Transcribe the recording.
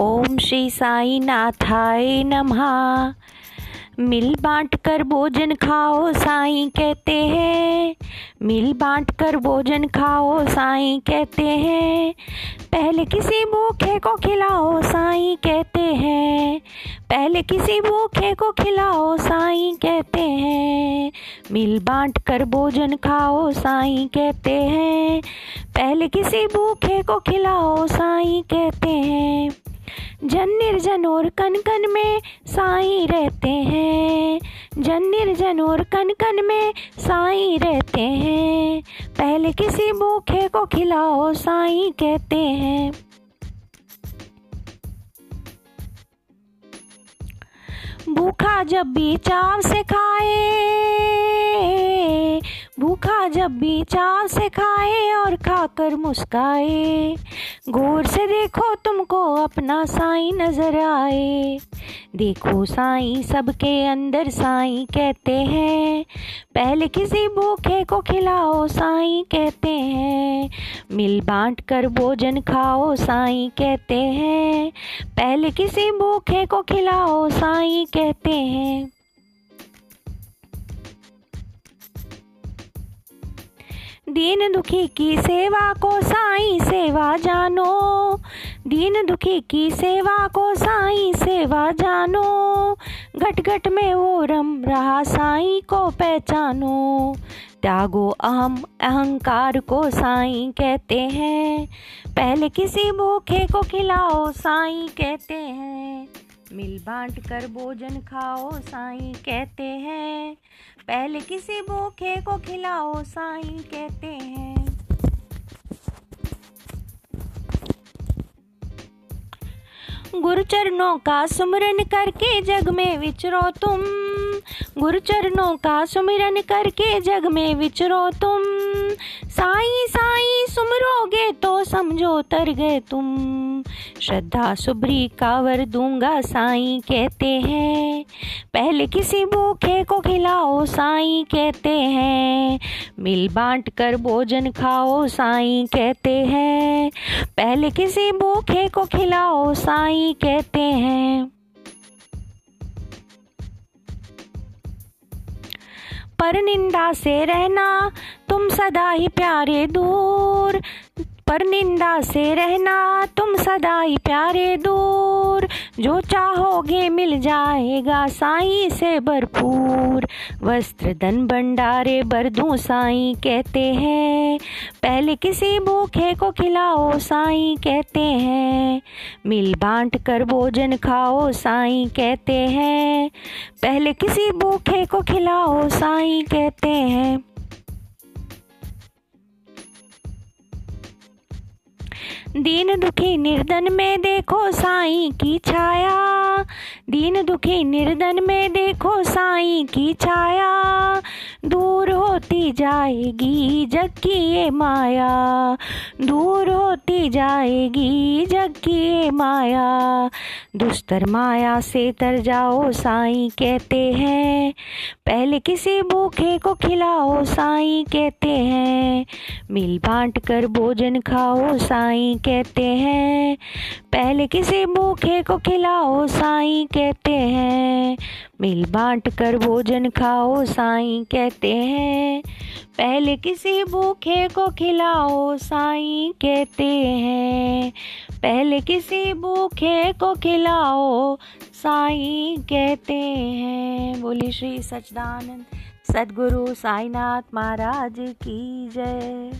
ओम श्री साई नाथाय नमः मिल बांट कर भोजन खाओ साईं कहते हैं। मिल बांट कर भोजन खाओ साईं कहते हैं। पहले किसी भूखे को खिलाओ साईं कहते हैं। पहले किसी भूखे को खिलाओ साईं कहते हैं। मिल बांट कर भोजन खाओ साईं कहते हैं। पहले किसी भूखे को खिलाओ साईं कहते हैं। जन निर्जन और कन कन में साई रहते हैं। जन निर्जन और कन कन में साई रहते हैं। पहले किसी भूखे को खिलाओ, साई कहते हैं। भूखा जब भी चाव से खाए भूखा जब भी चाव से खाए और खाकर मुस्काए। गौर से देखो तुमको अपना साई नज़र आए। देखो साई सबके अंदर साई कहते हैं। पहले किसी भूखे को खिलाओ, साई कहते हैं। मिल बांट कर भोजन खाओ, साई कहते हैं। पहले किसी भूखे को खिलाओ, साई कहते हैं। दीन दुखी की सेवा को साई सेवा जानो। दीन दुखी की सेवा को साई सेवा जानो। घट घट में वो रम रहा साई को पहचानो। त्यागो अहम अहंकार को साई कहते हैं। पहले किसी भूखे को खिलाओ, साई कहते हैं। मिल बांट कर भोजन खाओ साई कहते हैं। पहले किसी भूखे को खिलाओ साई कहते हैं। गुरुचरणों का सुमरन करके जग में विचरो तुम। गुरुचरणों का सुमिरन करके जग में विचरो तुम। साई साई, सुमरोगे तो समझो तर गए तुम। श्रद्धा सुबरी कावर दूँगा साई, कहते हैं। पहले किसी भूखे को खिलाओ, साई कहते हैं। मिल बांट कर भोजन खाओ, साई कहते हैं। पहले किसी भूखे को खिलाओ, साई कहते हैं। पर निंदा से रहना सदा ही प्यारे दूर, पर निंदा से रहना तुम सदा ही प्यारे दूर। जो चाहोगे मिल जाएगा साई से भरपूर। वस्त्र धन भंडारे बरदू साई, कहते हैं। पहले किसी भूखे को खिलाओ, साई कहते हैं। मिल बांट कर भोजन खाओ, साई कहते हैं। पहले किसी भूखे को खिलाओ, साई कहते हैं। दीन दुखी निर्धन में देखो साई की छाया। दीन दुखी निर्धन में देखो साई की छाया। दूर होती जाएगी जग की ये माया। दूर होती जाएगी जग की ये माया। दुस्तर माया से तर जाओ साई कहते हैं। पहले किसी भूखे को खिलाओ, साई कहते हैं। मिल बांट कर भोजन खाओ, साई कहते हैं। पहले किसी भूखे को खिलाओ, साई कहते हैं। मिल बांट कर भोजन खाओ, साई कहते हैं। पहले किसी भूखे को खिलाओ, साई कहते हैं। पहले किसी भूखे को खिलाओ साई कहते हैं बोले श्री सचदानंद सदगुरु साईनाथ महाराज की जय।